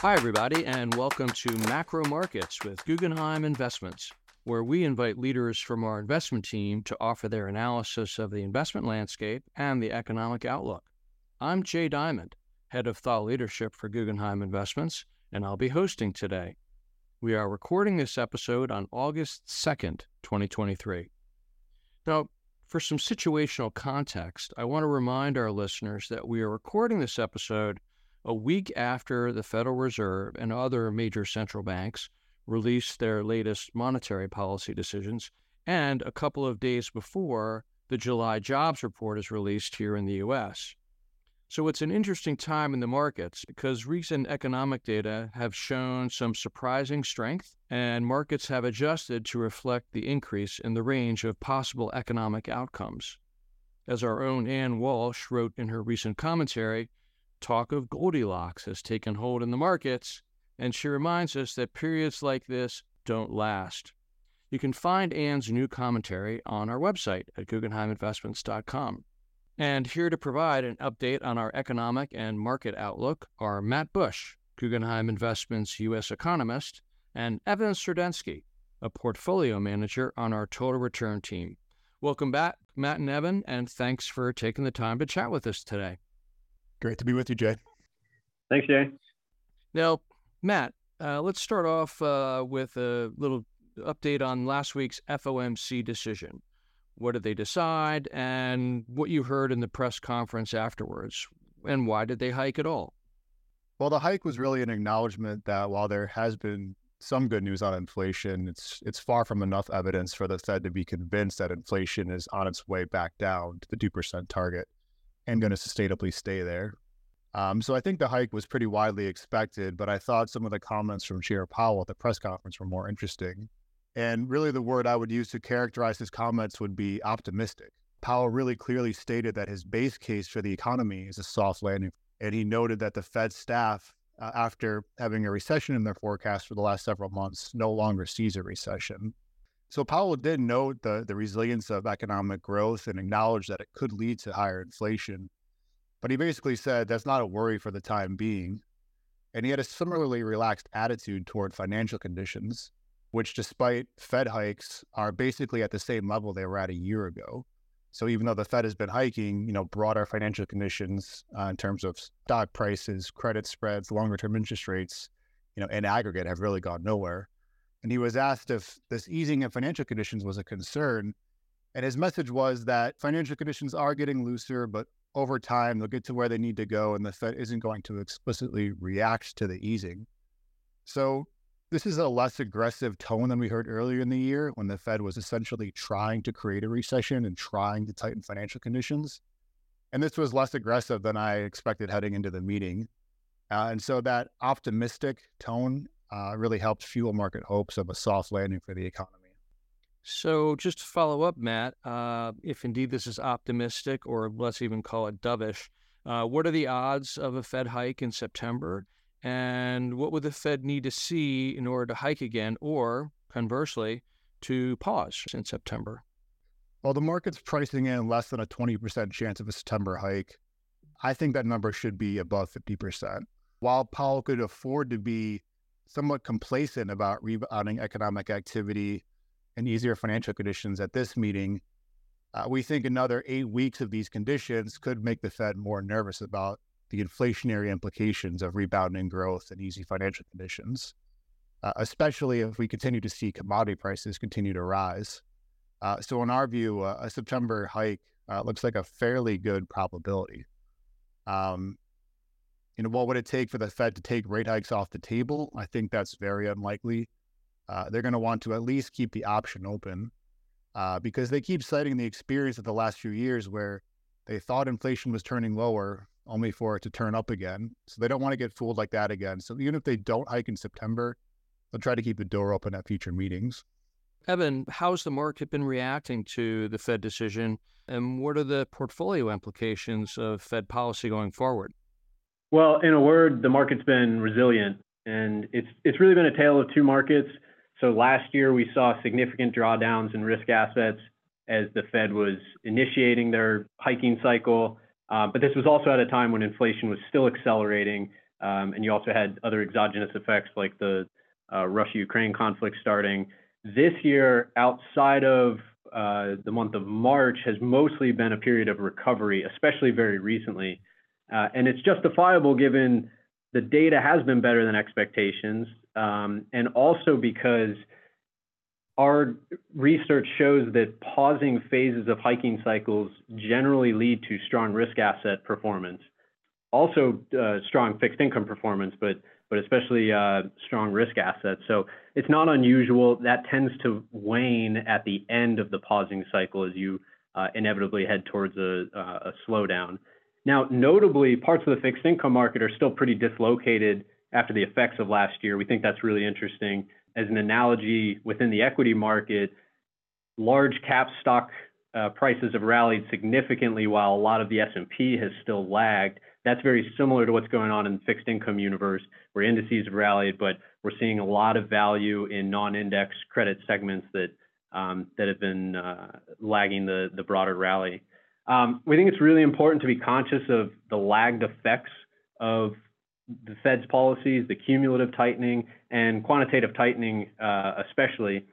Hi, everybody, and welcome to Macro Markets with Guggenheim Investments, where we invite leaders from our investment team to offer their analysis of the investment landscape and the economic outlook. I'm Jay Diamond, head of thought leadership for Guggenheim Investments, and I'll be hosting today. We are recording this episode on August 2nd, 2023. Now, for some situational context, I want to remind our listeners that we are recording this episode a week after the Federal Reserve and other major central banks released their latest monetary policy decisions, and a couple of days before the July jobs report is released here in the U.S. So it's an interesting time in the markets because recent economic data have shown some surprising strength, and markets have adjusted to reflect the increase in the range of possible economic outcomes. As our own Anne Walsh wrote in her recent commentary, talk of Goldilocks has taken hold in the markets, and she reminds us that periods like this don't last. You can find Anne's new commentary on our website at GuggenheimInvestments.com. And here to provide an update on our economic and market outlook are Matt Bush, Guggenheim Investments U.S. economist, and Evan Serdensky, a portfolio manager on our total return team. Welcome back, Matt and Evan, and thanks for taking the time to chat with us today. Great to be with you, Jay. Thanks, Jay. Now, Matt, uh, let's start off uh, with a little update on last week's FOMC decision. What did they decide, and what you heard in the press conference afterwards, and why did they hike at all? Well, the hike was really an acknowledgement that while there has been some good news on inflation, it's it's far from enough evidence for the Fed to be convinced that inflation is on its way back down to the two percent target and going to sustainably stay there. Um, so I think the hike was pretty widely expected, but I thought some of the comments from Chair Powell at the press conference were more interesting. And really, the word I would use to characterize his comments would be optimistic. Powell really clearly stated that his base case for the economy is a soft landing. And he noted that the Fed staff, uh, after having a recession in their forecast for the last several months, no longer sees a recession. So Powell did note the, the resilience of economic growth and acknowledge that it could lead to higher inflation. But he basically said that's not a worry for the time being. And he had a similarly relaxed attitude toward financial conditions, which, despite Fed hikes, are basically at the same level they were at a year ago. So even though the Fed has been hiking, you know, broader financial conditions uh, in terms of stock prices, credit spreads, longer term interest rates, you know, in aggregate have really gone nowhere and he was asked if this easing of financial conditions was a concern. And his message was that financial conditions are getting looser, but over time they'll get to where they need to go, and the Fed isn't going to explicitly react to the easing. So, this is a less aggressive tone than we heard earlier in the year when the Fed was essentially trying to create a recession and trying to tighten financial conditions. And this was less aggressive than I expected heading into the meeting. Uh, and so that optimistic tone uh, really helped fuel market hopes of a soft landing for the economy. So, just to follow up, Matt, uh, if indeed this is optimistic, or let's even call it dovish, uh, what are the odds of a Fed hike in September? And what would the Fed need to see in order to hike again, or conversely, to pause in September? Well, the market's pricing in less than a 20% chance of a September hike. I think that number should be above 50%. While Powell could afford to be somewhat complacent about rebounding economic activity and easier financial conditions at this meeting, uh, we think another eight weeks of these conditions could make the Fed more nervous about the inflationary implications of rebounding growth and easy financial conditions, uh, especially if we continue to see commodity prices continue to rise. Uh, so, in our view, uh, a September hike uh, looks like a fairly good probability. Um, you know, what would it take for the Fed to take rate hikes off the table? I think that's very unlikely. Uh, they're going to want to at least keep the option open uh, because they keep citing the experience of the last few years where they thought inflation was turning lower only for it to turn up again. So they don't want to get fooled like that again. So even if they don't hike in September, they'll try to keep the door open at future meetings. Evan, how's the market been reacting to the Fed decision, and what are the portfolio implications of Fed policy going forward? Well, in a word, the market's been resilient, and it's it's really been a tale of two markets. So last year we saw significant drawdowns in risk assets as the Fed was initiating their hiking cycle, uh, but this was also at a time when inflation was still accelerating Um, and you also had other exogenous effects like the uh, Russia-Ukraine conflict starting. This year, outside of uh, the month of March, has mostly been a period of recovery, especially very recently. Uh, and it's justifiable given the data has been better than expectations, um, and also because our research shows that pausing phases of hiking cycles generally lead to strong risk asset performance, also uh, strong fixed income performance, but but especially uh, strong risk assets. So it's not unusual. That tends to wane at the end of the pausing cycle as you uh, inevitably head towards a, uh, a slowdown. Now, notably, parts of the fixed income market are still pretty dislocated after the effects of last year. We think that's really interesting. As an analogy, within the equity market, large cap stock uh, prices have rallied significantly while a lot of the S&P has still lagged. That's very similar to what's going on in the fixed income universe, where indices have rallied, but we're seeing a lot of value in non-index credit segments that um, that have been uh, lagging the the broader rally. Um, we think it's really important to be conscious of the lagged effects of the Fed's policies, the cumulative tightening, and quantitative tightening, uh, especially.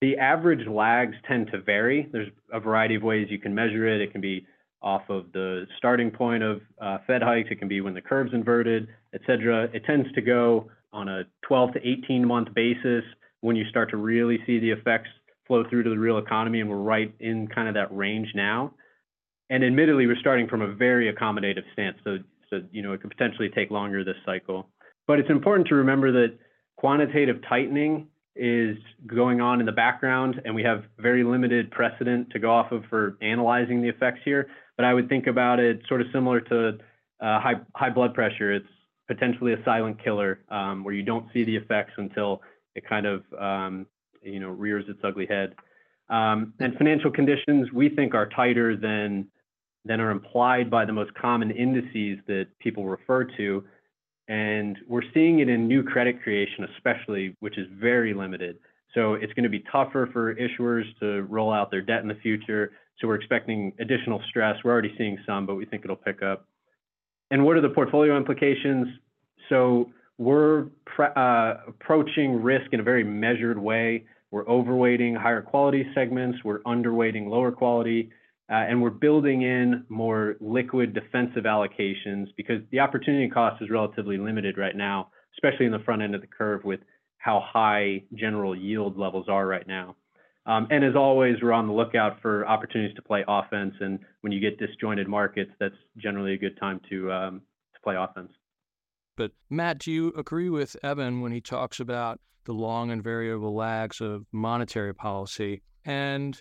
The average lags tend to vary. There's a variety of ways you can measure it. It can be off of the starting point of uh, Fed hikes. It can be when the curve's inverted, et cetera. It tends to go on a 12 to 18 month basis when you start to really see the effects flow through to the real economy, and we're right in kind of that range now. And admittedly, we're starting from a very accommodative stance. So, so you know, it could potentially take longer this cycle. But it's important to remember that quantitative tightening is going on in the background, and we have very limited precedent to go off of for analyzing the effects here. But I would think about it sort of similar to uh, high high blood pressure. It's potentially a silent killer um, where you don't see the effects until it kind of um, you know rears its ugly head. Um, and financial conditions we think are tighter than than are implied by the most common indices that people refer to. And we're seeing it in new credit creation, especially, which is very limited. So it's going to be tougher for issuers to roll out their debt in the future. So we're expecting additional stress. We're already seeing some, but we think it'll pick up. And what are the portfolio implications? So we're uh, approaching risk in a very measured way. We're overweighting higher quality segments. We're underweighting lower quality. Uh, and we're building in more liquid defensive allocations because the opportunity cost is relatively limited right now, especially in the front end of the curve with how high general yield levels are right now. Um, and as always, we're on the lookout for opportunities to play offense. And when you get disjointed markets, that's generally a good time to um, to play offense. But Matt, do you agree with Evan when he talks about the long and variable lags of monetary policy? And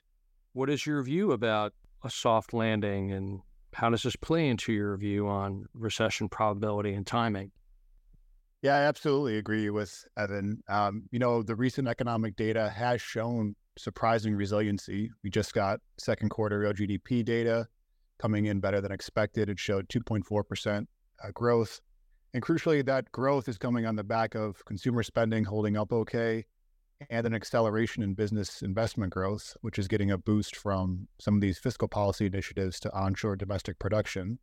what is your view about a soft landing and how does this play into your view on recession probability and timing? Yeah, I absolutely agree with Evan. Um, you know, the recent economic data has shown surprising resiliency. We just got second quarter real GDP data coming in better than expected. It showed 2.4% uh, growth. And crucially, that growth is coming on the back of consumer spending holding up okay and an acceleration in business investment growth, which is getting a boost from some of these fiscal policy initiatives to onshore domestic production.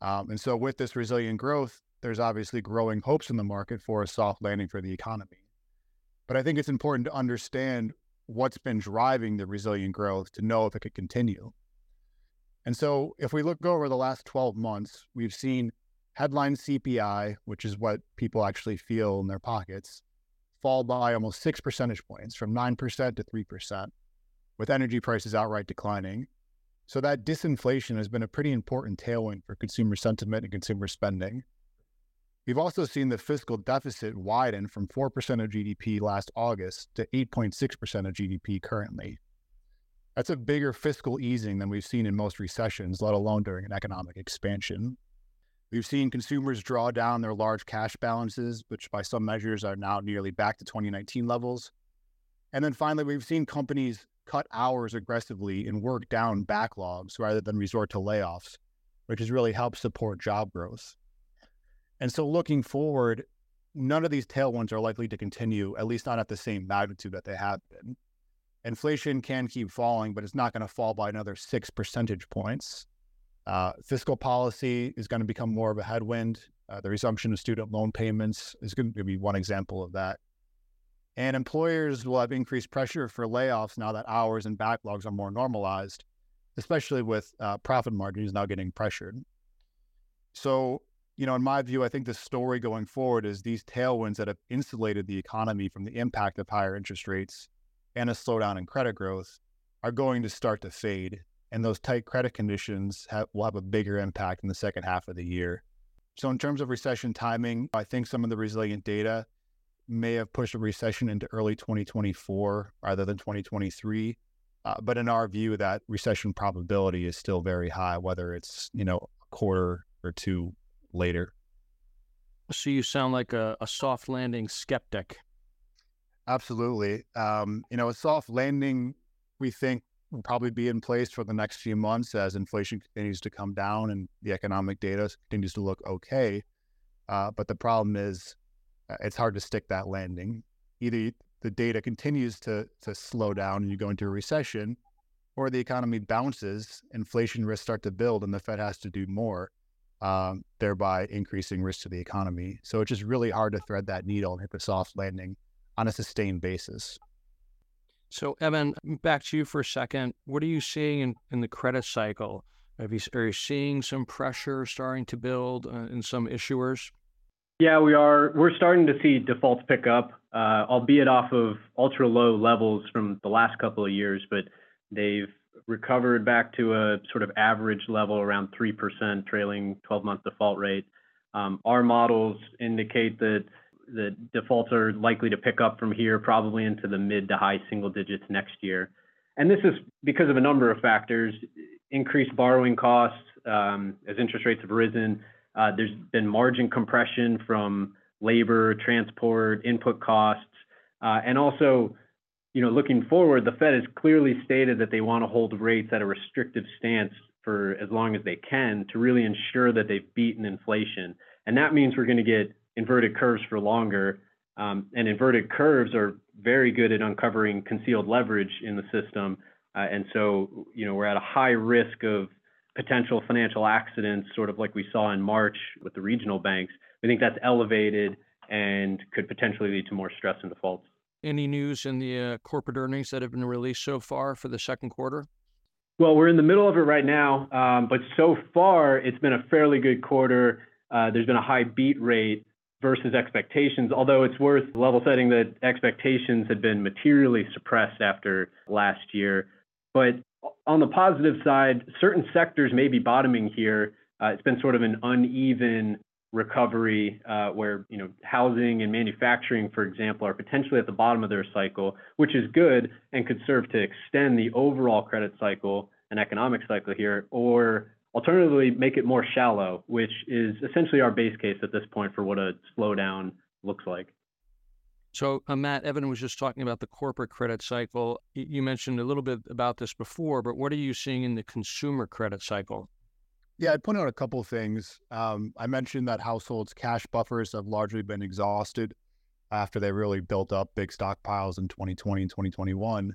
Um, and so, with this resilient growth, there's obviously growing hopes in the market for a soft landing for the economy. But I think it's important to understand what's been driving the resilient growth to know if it could continue. And so, if we look over the last 12 months, we've seen headline CPI, which is what people actually feel in their pockets, fall by almost six percentage points from 9% to 3%, with energy prices outright declining. So that disinflation has been a pretty important tailwind for consumer sentiment and consumer spending. We've also seen the fiscal deficit widen from 4% of GDP last August to 8.6% of GDP currently. That's a bigger fiscal easing than we've seen in most recessions, let alone during an economic expansion. We've seen consumers draw down their large cash balances, which by some measures are now nearly back to 2019 levels. And then finally, we've seen companies cut hours aggressively and work down backlogs rather than resort to layoffs, which has really helped support job growth. And so looking forward, none of these tailwinds are likely to continue, at least not at the same magnitude that they have been. Inflation can keep falling, but it's not going to fall by another six percentage points. Uh, fiscal policy is going to become more of a headwind. Uh, the resumption of student loan payments is going to be one example of that. And employers will have increased pressure for layoffs now that hours and backlogs are more normalized, especially with uh, profit margins now getting pressured. So, you know, in my view, I think the story going forward is these tailwinds that have insulated the economy from the impact of higher interest rates and a slowdown in credit growth are going to start to fade. And those tight credit conditions have, will have a bigger impact in the second half of the year. So, in terms of recession timing, I think some of the resilient data may have pushed a recession into early 2024 rather than 2023. Uh, but in our view, that recession probability is still very high, whether it's you know a quarter or two later. So you sound like a, a soft landing skeptic. Absolutely. Um, you know, a soft landing, we think, probably be in place for the next few months as inflation continues to come down and the economic data continues to look okay. Uh, but the problem is, uh, it's hard to stick that landing. Either the data continues to to slow down and you go into a recession, or the economy bounces, inflation risks start to build, and the Fed has to do more, um, thereby increasing risk to the economy. So it's just really hard to thread that needle and hit the soft landing on a sustained basis. So, Evan, back to you for a second. What are you seeing in, in the credit cycle? Have you, are you seeing some pressure starting to build uh, in some issuers? Yeah, we are. We're starting to see defaults pick up, uh, albeit off of ultra low levels from the last couple of years, but they've recovered back to a sort of average level around 3% trailing 12 month default rate. Um, our models indicate that the defaults are likely to pick up from here, probably into the mid to high single digits next year. And this is because of a number of factors increased borrowing costs um, as interest rates have risen uh, there's been margin compression from labor, transport, input costs, uh, and also, you know, looking forward, the Fed has clearly stated that they want to hold rates at a restrictive stance for as long as they can to really ensure that they've beaten inflation. And that means we're going to get inverted curves for longer. Um, and inverted curves are very good at uncovering concealed leverage in the system. Uh, and so, you know, we're at a high risk of potential financial accidents, sort of like we saw in March with the regional banks, we think that's elevated and could potentially lead to more stress and defaults. Any news in the uh, corporate earnings that have been released so far for the second quarter? Well, we're in the middle of it right now, um, but so far it's been a fairly good quarter. Uh, there's been a high beat rate versus expectations, although it's worth level setting that expectations had been materially suppressed after last year. But on the positive side, certain sectors may be bottoming here. Uh, it's been sort of an uneven recovery uh, where you know housing and manufacturing, for example, are potentially at the bottom of their cycle, which is good and could serve to extend the overall credit cycle and economic cycle here, or alternatively make it more shallow, which is essentially our base case at this point for what a slowdown looks like. So, uh, Matt, Evan was just talking about the corporate credit cycle. You mentioned a little bit about this before, but what are you seeing in the consumer credit cycle? Yeah, I'd point out a couple of things. Um, I mentioned that households' cash buffers have largely been exhausted after they really built up big stockpiles in 2020 and 2021.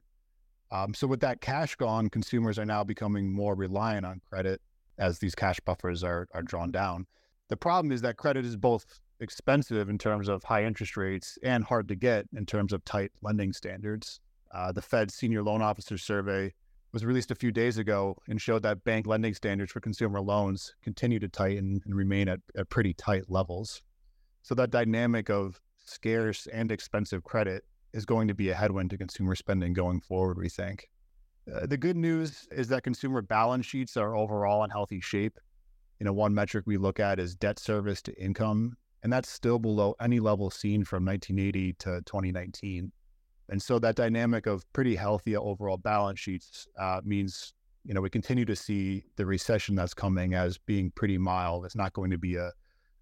Um, so, with that cash gone, consumers are now becoming more reliant on credit as these cash buffers are, are drawn down. The problem is that credit is both expensive in terms of high interest rates and hard to get in terms of tight lending standards. Uh, the Fed Senior Loan Officer Survey was released a few days ago and showed that bank lending standards for consumer loans continue to tighten and remain at, at pretty tight levels. So that dynamic of scarce and expensive credit is going to be a headwind to consumer spending going forward, we think. Uh, the good news is that consumer balance sheets are overall in healthy shape. You know, one metric we look at is debt service to income and that's still below any level seen from 1980 to 2019. And so that dynamic of pretty healthy overall balance sheets uh, means, you know, we continue to see the recession that's coming as being pretty mild. It's not going to be a,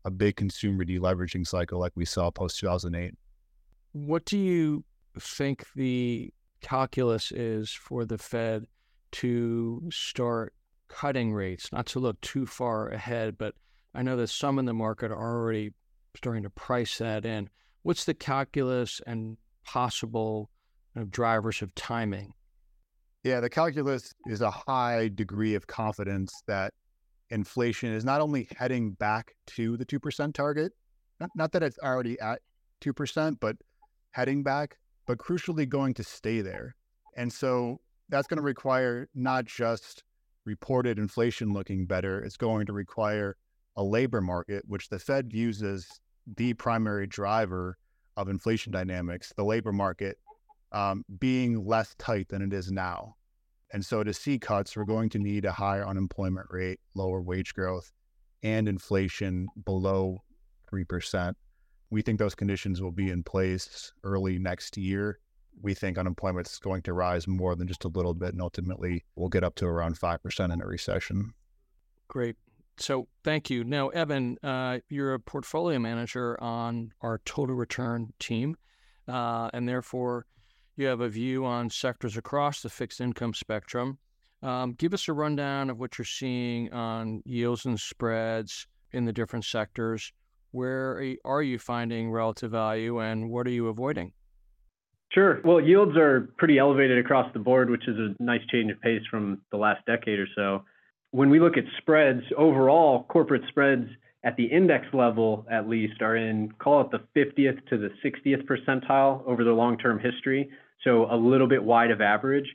a big consumer deleveraging cycle like we saw post 2008. What do you think the calculus is for the Fed to start cutting rates? Not to look too far ahead, but I know that some in the market are already starting to price that in. What's the calculus and possible you know, drivers of timing? Yeah, the calculus is a high degree of confidence that inflation is not only heading back to the 2% target, not, not that it's already at 2%, but heading back, but crucially going to stay there. And so that's going to require not just reported inflation looking better, it's going to require a labor market, which the Fed views as the primary driver of inflation dynamics, the labor market um, being less tight than it is now. And so to see cuts, we're going to need a higher unemployment rate, lower wage growth, and inflation below 3%. We think those conditions will be in place early next year. We think unemployment is going to rise more than just a little bit, and ultimately we'll get up to around 5% in a recession. Great. So thank you. Now, Evan, uh, you're a portfolio manager on our total return team, uh, and therefore you have a view on sectors across the fixed income spectrum. Um, give us a rundown of what you're seeing on yields and spreads in the different sectors. Where are you finding relative value, and what are you avoiding? Sure. Well, yields are pretty elevated across the board, which is a nice change of pace from the last decade or so when we look at spreads overall, corporate spreads at the index level at least are in call it the 50th to the 60th percentile over the long-term history. So a little bit wide of average,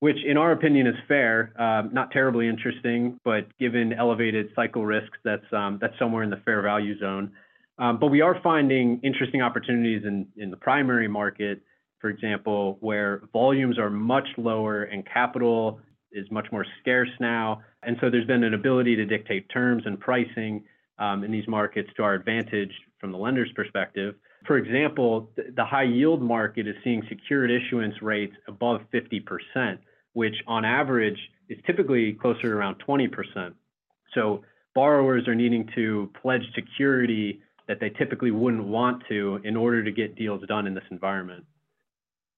which in our opinion is fair. Um, not terribly interesting, but given elevated cycle risks, that's um, that's somewhere in the fair value zone. Um, but we are finding interesting opportunities in in the primary market, for example, where volumes are much lower and capital is much more scarce now. And so there's been an ability to dictate terms and pricing um, in these markets to our advantage from the lender's perspective. For example, the high yield market is seeing secured issuance rates above 50%, which on average is typically closer to around 20%. So borrowers are needing to pledge security that they typically wouldn't want to in order to get deals done in this environment.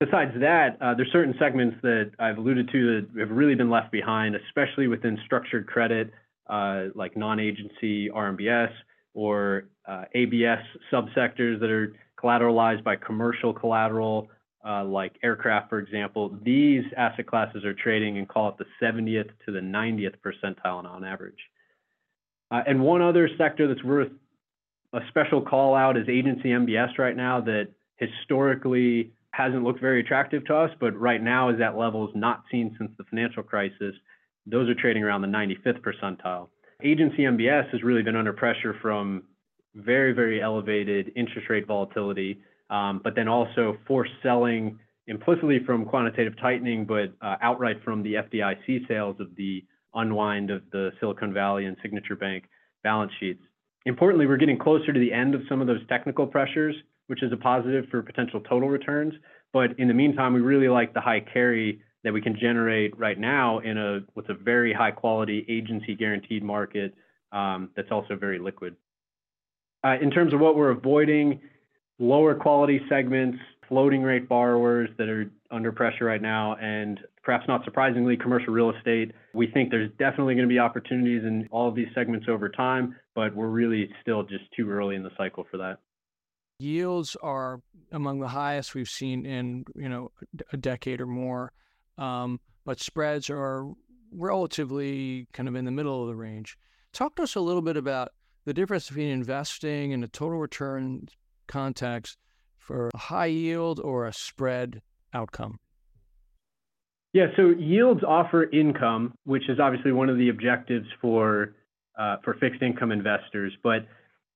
Besides that, uh, there's certain segments that I've alluded to that have really been left behind, especially within structured credit, uh, like non-agency RMBS or uh, ABS subsectors that are collateralized by commercial collateral, uh, like aircraft, for example. These asset classes are trading and call it the 70th to the 90th percentile on average. Uh, and one other sector that's worth a special call out is agency MBS right now that historically hasn't looked very attractive to us, but right now is at levels not seen since the financial crisis. Those are trading around the 95th percentile. Agency MBS has really been under pressure from very, very elevated interest rate volatility, but then also forced selling implicitly from quantitative tightening, but uh, outright from the FDIC sales of the unwind of the Silicon Valley and Signature Bank balance sheets. Importantly, we're getting closer to the end of some of those technical pressures which is a positive for potential total returns. But in the meantime, we really like the high carry that we can generate right now in a what's a very high quality agency guaranteed market um, that's also very liquid. Uh, in terms of what we're avoiding, lower quality segments, floating rate borrowers that are under pressure right now, and perhaps not surprisingly, commercial real estate. We think there's definitely going to be opportunities in all of these segments over time, but we're really still just too early in the cycle for that. Yields are among the highest we've seen in you know a decade or more, um, but spreads are relatively kind of in the middle of the range. Talk to us a little bit about the difference between investing in a total return context for a high yield or a spread outcome. Yeah, so yields offer income, which is obviously one of the objectives for uh, for fixed income investors, but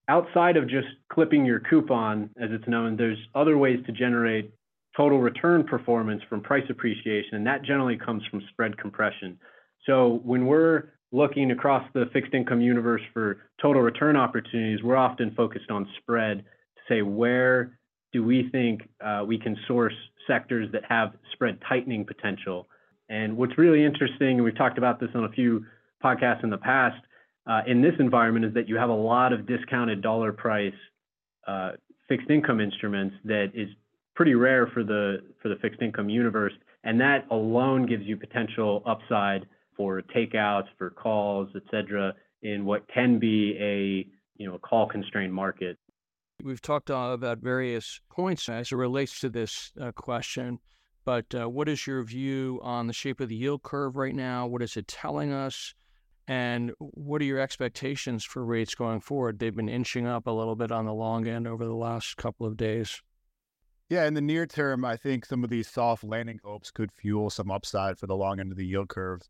outside of just clipping your coupon, as it's known, there's other ways to generate total return performance from price appreciation, and that generally comes from spread compression. So when we're looking across the fixed income universe for total return opportunities, we're often focused on spread say where do we think uh, we can source sectors that have spread tightening potential. And what's really interesting, and we've talked about this on a few podcasts in the past, uh, in this environment is that you have a lot of discounted dollar price uh, fixed income instruments that is pretty rare for the for the fixed income universe, and that alone gives you potential upside for takeouts, for calls, et cetera, in what can be a you know a call constrained market. We've talked about various points as it relates to this uh, question, but uh, what is your view on the shape of the yield curve right now? What is it telling us? And what are your expectations for rates going forward? They've been inching up a little bit on the long end over the last couple of days. Yeah, in the near term, I think some of these soft landing hopes could fuel some upside for the long end of the yield curve.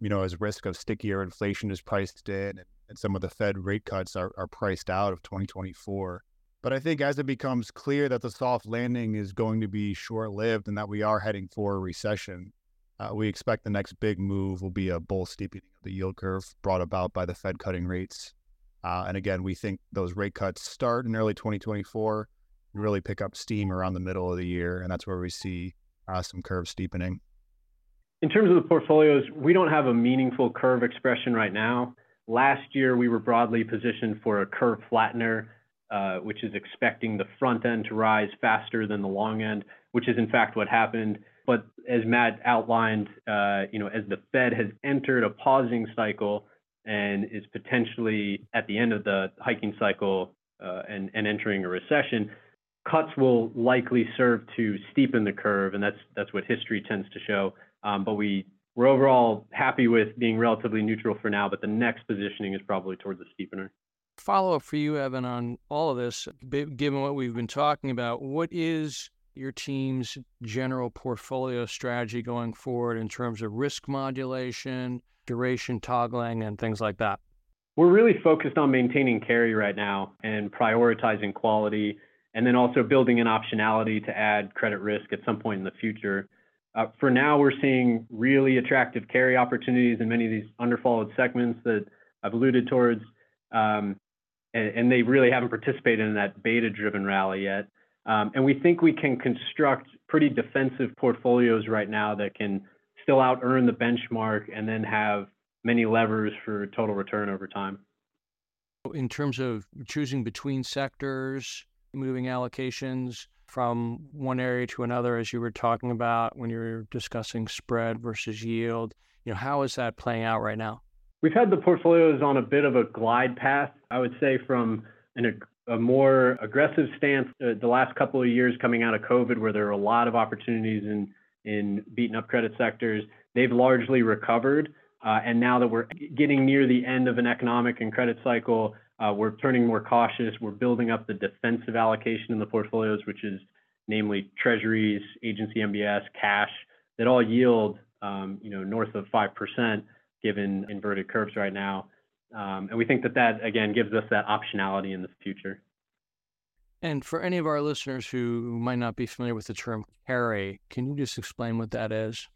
You know, as risk of stickier inflation is priced in and, and some of the Fed rate cuts are, are priced out of 2024. But I think as it becomes clear that the soft landing is going to be short lived and that we are heading for a recession, uh, we expect the next big move will be a bull steepening of the yield curve brought about by the Fed cutting rates. Uh, and again, we think those rate cuts start in early 2024 and really pick up steam around the middle of the year. And that's where we see uh, some curve steepening. In terms of the portfolios, we don't have a meaningful curve expression right now. Last year, we were broadly positioned for a curve flattener, which is expecting the front end to rise faster than the long end, which is in fact what happened. But as Matt outlined, uh, you know, as the Fed has entered a pausing cycle and is potentially at the end of the hiking cycle uh, and, entering a recession, cuts will likely serve to steepen the curve, and that's that's what history tends to show. Um, but we we're overall happy with being relatively neutral for now, but the next positioning is probably towards the steepener. Follow up for you, Evan, on all of this. Given what we've been talking about, what is your team's general portfolio strategy going forward in terms of risk modulation, duration toggling, and things like that? We're really focused on maintaining carry right now and prioritizing quality, and then also building an optionality to add credit risk at some point in the future. Uh, for now, we're seeing really attractive carry opportunities in many of these underfollowed segments that I've alluded towards, um, and, and, they really haven't participated in that beta-driven rally yet. Um, and we think we can construct pretty defensive portfolios right now that can still out earn the benchmark and then have many levers for total return over time. In terms of choosing between sectors, moving allocations from one area to another, as you were talking about when you were discussing spread versus yield, you know, how is that playing out right now? We've had the portfolios on a bit of a glide path, I would say, from an a more aggressive stance uh, the last couple of years coming out of COVID, where there were a lot of opportunities in in beaten up credit sectors. They've largely recovered, uh, and now that we're getting near the end of an economic and credit cycle, uh, we're turning more cautious. We're building up the defensive allocation in the portfolios, which is namely treasuries, agency MBS, cash, that all yield um, you know north of five percent given inverted curves right now. Um, and we think that that, again, gives us that optionality in the future. And for any of our listeners who might not be familiar with the term carry, can you just explain what that is?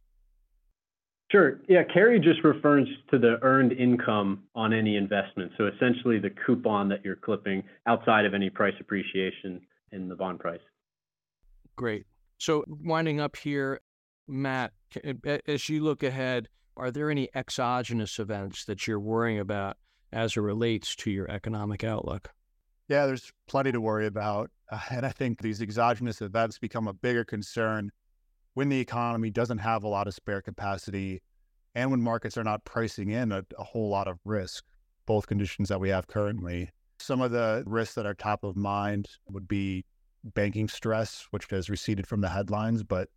Sure. Yeah, carry just refers to the earned income on any investment. So essentially the coupon that you're clipping outside of any price appreciation in the bond price. Great. So winding up here, Matt, as you look ahead, are there any exogenous events that you're worrying about as it relates to your economic outlook? Yeah, there's plenty to worry about. Uh, and I think these exogenous events become a bigger concern when the economy doesn't have a lot of spare capacity and when markets are not pricing in a, a whole lot of risk, both conditions that we have currently. Some of the risks that are top of mind would be banking stress, which has receded from the headlines, but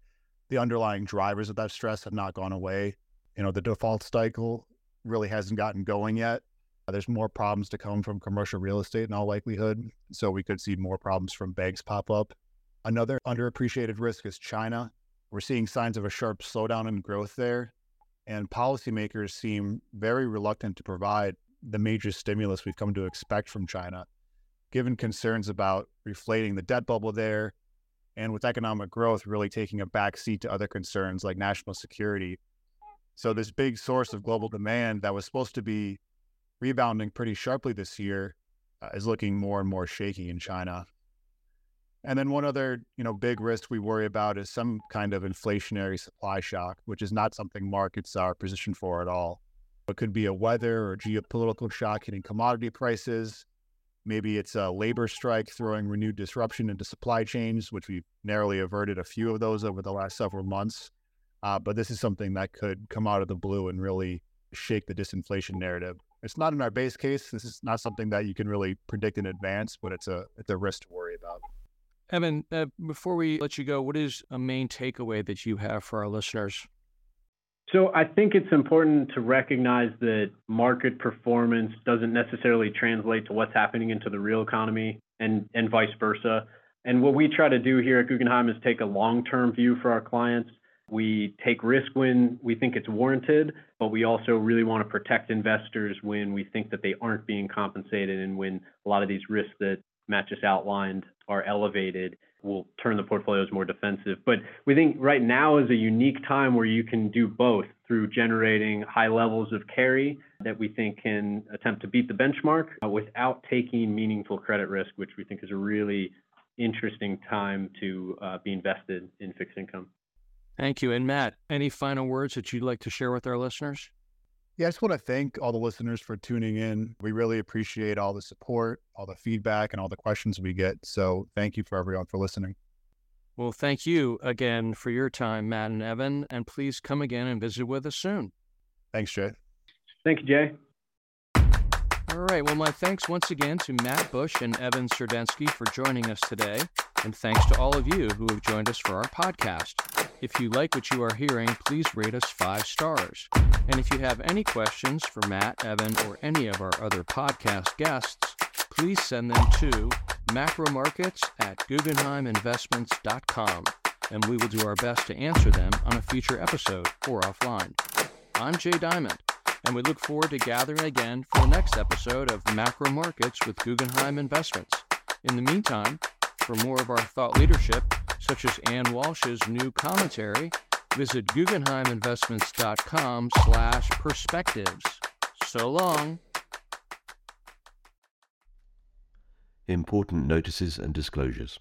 the underlying drivers of that stress have not gone away. You know, the default cycle really hasn't gotten going yet. There's more problems to come from commercial real estate in all likelihood. So we could see more problems from banks pop up. Another underappreciated risk is China. We're seeing signs of a sharp slowdown in growth there. And policymakers seem very reluctant to provide the major stimulus we've come to expect from China, given concerns about reflating the debt bubble there and with economic growth really taking a backseat to other concerns like national security. So, this big source of global demand that was supposed to be rebounding pretty sharply this year, uh, is looking more and more shaky in China. And then one other, you know, big risk we worry about is some kind of inflationary supply shock, which is not something markets are positioned for at all. It could be a weather or geopolitical shock hitting commodity prices. Maybe it's a labor strike throwing renewed disruption into supply chains, which we've narrowly averted a few of those over the last several months. Uh, but this is something that could come out of the blue and really shake the disinflation narrative. It's not in our base case. This is not something that you can really predict in advance, but it's a it's a risk to worry about. Evan, uh, before we let you go, what is a main takeaway that you have for our listeners? So I think it's important to recognize that market performance doesn't necessarily translate to what's happening into the real economy and, and vice versa. And what we try to do here at Guggenheim is take a long-term view for our clients. We take risk when we think it's warranted, but we also really want to protect investors when we think that they aren't being compensated and when a lot of these risks that Matt just outlined are elevated We'll turn the portfolios more defensive. But we think right now is a unique time where you can do both through generating high levels of carry that we think can attempt to beat the benchmark uh, without taking meaningful credit risk, which we think is a really interesting time to uh, be invested in fixed income. Thank you. And Matt, any final words that you'd like to share with our listeners? Yeah, I just want to thank all the listeners for tuning in. We really appreciate all the support, all the feedback, and all the questions we get. So thank you for everyone for listening. Well, thank you again for your time, Matt and Evan, and please come again and visit with us soon. Thanks, Jay. Thank you, Jay. All right. Well, my thanks once again to Matt Bush and Evan Serdensky for joining us today. And thanks to all of you who have joined us for our podcast. If you like what you are hearing, please rate us five stars. And if you have any questions for Matt, Evan, or any of our other podcast guests, please send them to macromarkets at guggenheiminvestments.com, and we will do our best to answer them on a future episode or offline. I'm Jay Diamond, and we look forward to gathering again for the next episode of Macro Markets with Guggenheim Investments. In the meantime, for more of our thought leadership, such as Anne Walsh's new commentary, visit guggenheiminvestments.com slash perspectives. So long. Important notices and disclosures.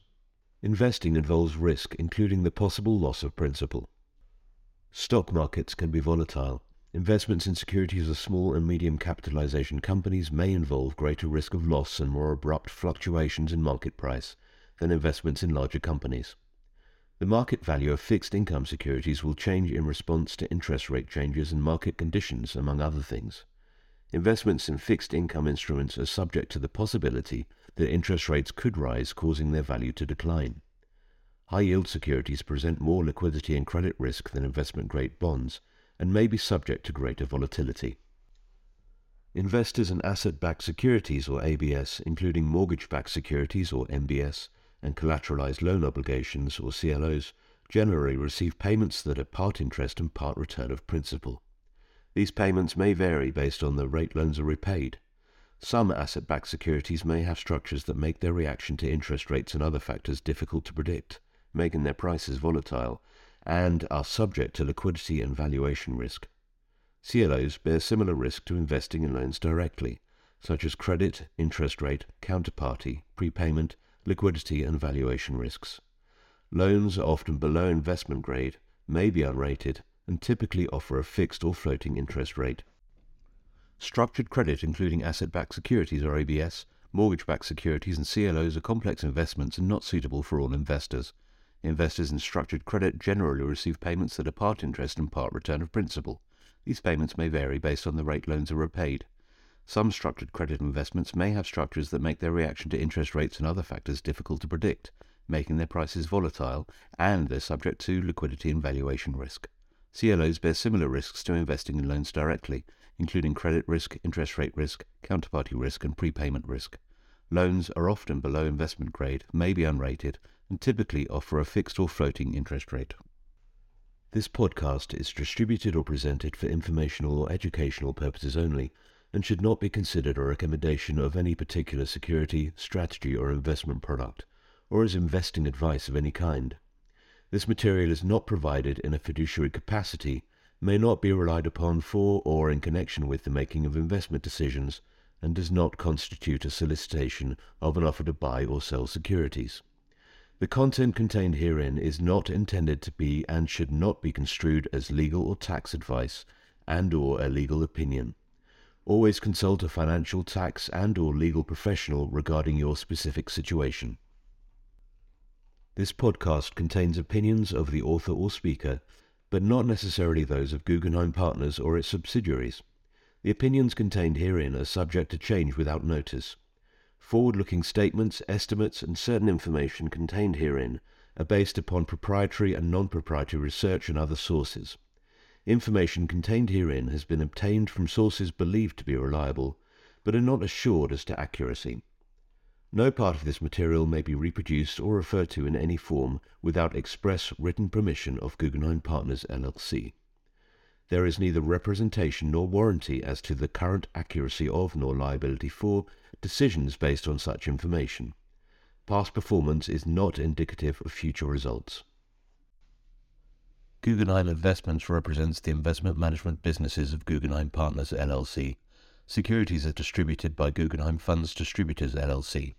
Investing involves risk, including the possible loss of principal. Stock markets can be volatile. Investments in securities of small and medium capitalization companies may involve greater risk of loss and more abrupt fluctuations in market price than investments in larger companies. The market value of fixed income securities will change in response to interest rate changes and market conditions, among other things. Investments in fixed income instruments are subject to the possibility that interest rates could rise, causing their value to decline. High yield securities present more liquidity and credit risk than investment grade bonds and may be subject to greater volatility. Investors in asset backed securities or ABS, including mortgage backed securities or MBS, and collateralized loan obligations, or CLOs, generally receive payments that are part interest and part return of principal. These payments may vary based on the rate loans are repaid. Some asset backed securities may have structures that make their reaction to interest rates and other factors difficult to predict, making their prices volatile, and are subject to liquidity and valuation risk. CLOs bear similar risk to investing in loans directly, such as credit, interest rate, counterparty, prepayment, liquidity and valuation risks. Loans are often below investment grade, may be unrated, and typically offer a fixed or floating interest rate. Structured credit, including asset-backed securities or ABS, mortgage-backed securities and CLOs are complex investments and not suitable for all investors. Investors in structured credit generally receive payments that are part interest and part return of principal. These payments may vary based on the rate loans are repaid. Some structured credit investments may have structures that make their reaction to interest rates and other factors difficult to predict, making their prices volatile, and they're subject to liquidity and valuation risk. CLOs bear similar risks to investing in loans directly, including credit risk, interest rate risk, counterparty risk, and prepayment risk. Loans are often below investment grade, may be unrated, and typically offer a fixed or floating interest rate. This podcast is distributed or presented for informational or educational purposes only and should not be considered a recommendation of any particular security, strategy, or investment product, or as investing advice of any kind. This material is not provided in a fiduciary capacity, may not be relied upon for or in connection with the making of investment decisions, and does not constitute a solicitation of an offer to buy or sell securities. The content contained herein is not intended to be and should not be construed as legal or tax advice and or a legal opinion. Always consult a financial, tax, and or legal professional regarding your specific situation. This podcast contains opinions of the author or speaker, but not necessarily those of Guggenheim Partners or its subsidiaries. The opinions contained herein are subject to change without notice. Forward-looking statements, estimates, and certain information contained herein are based upon proprietary and non-proprietary research and other sources. Information contained herein has been obtained from sources believed to be reliable, but are not assured as to accuracy. No part of this material may be reproduced or referred to in any form without express written permission of Guggenheim Partners LLC. There is neither representation nor warranty as to the current accuracy of nor liability for decisions based on such information. Past performance is not indicative of future results. Guggenheim Investments represents the investment management businesses of Guggenheim Partners LLC. Securities are distributed by Guggenheim Funds Distributors LLC.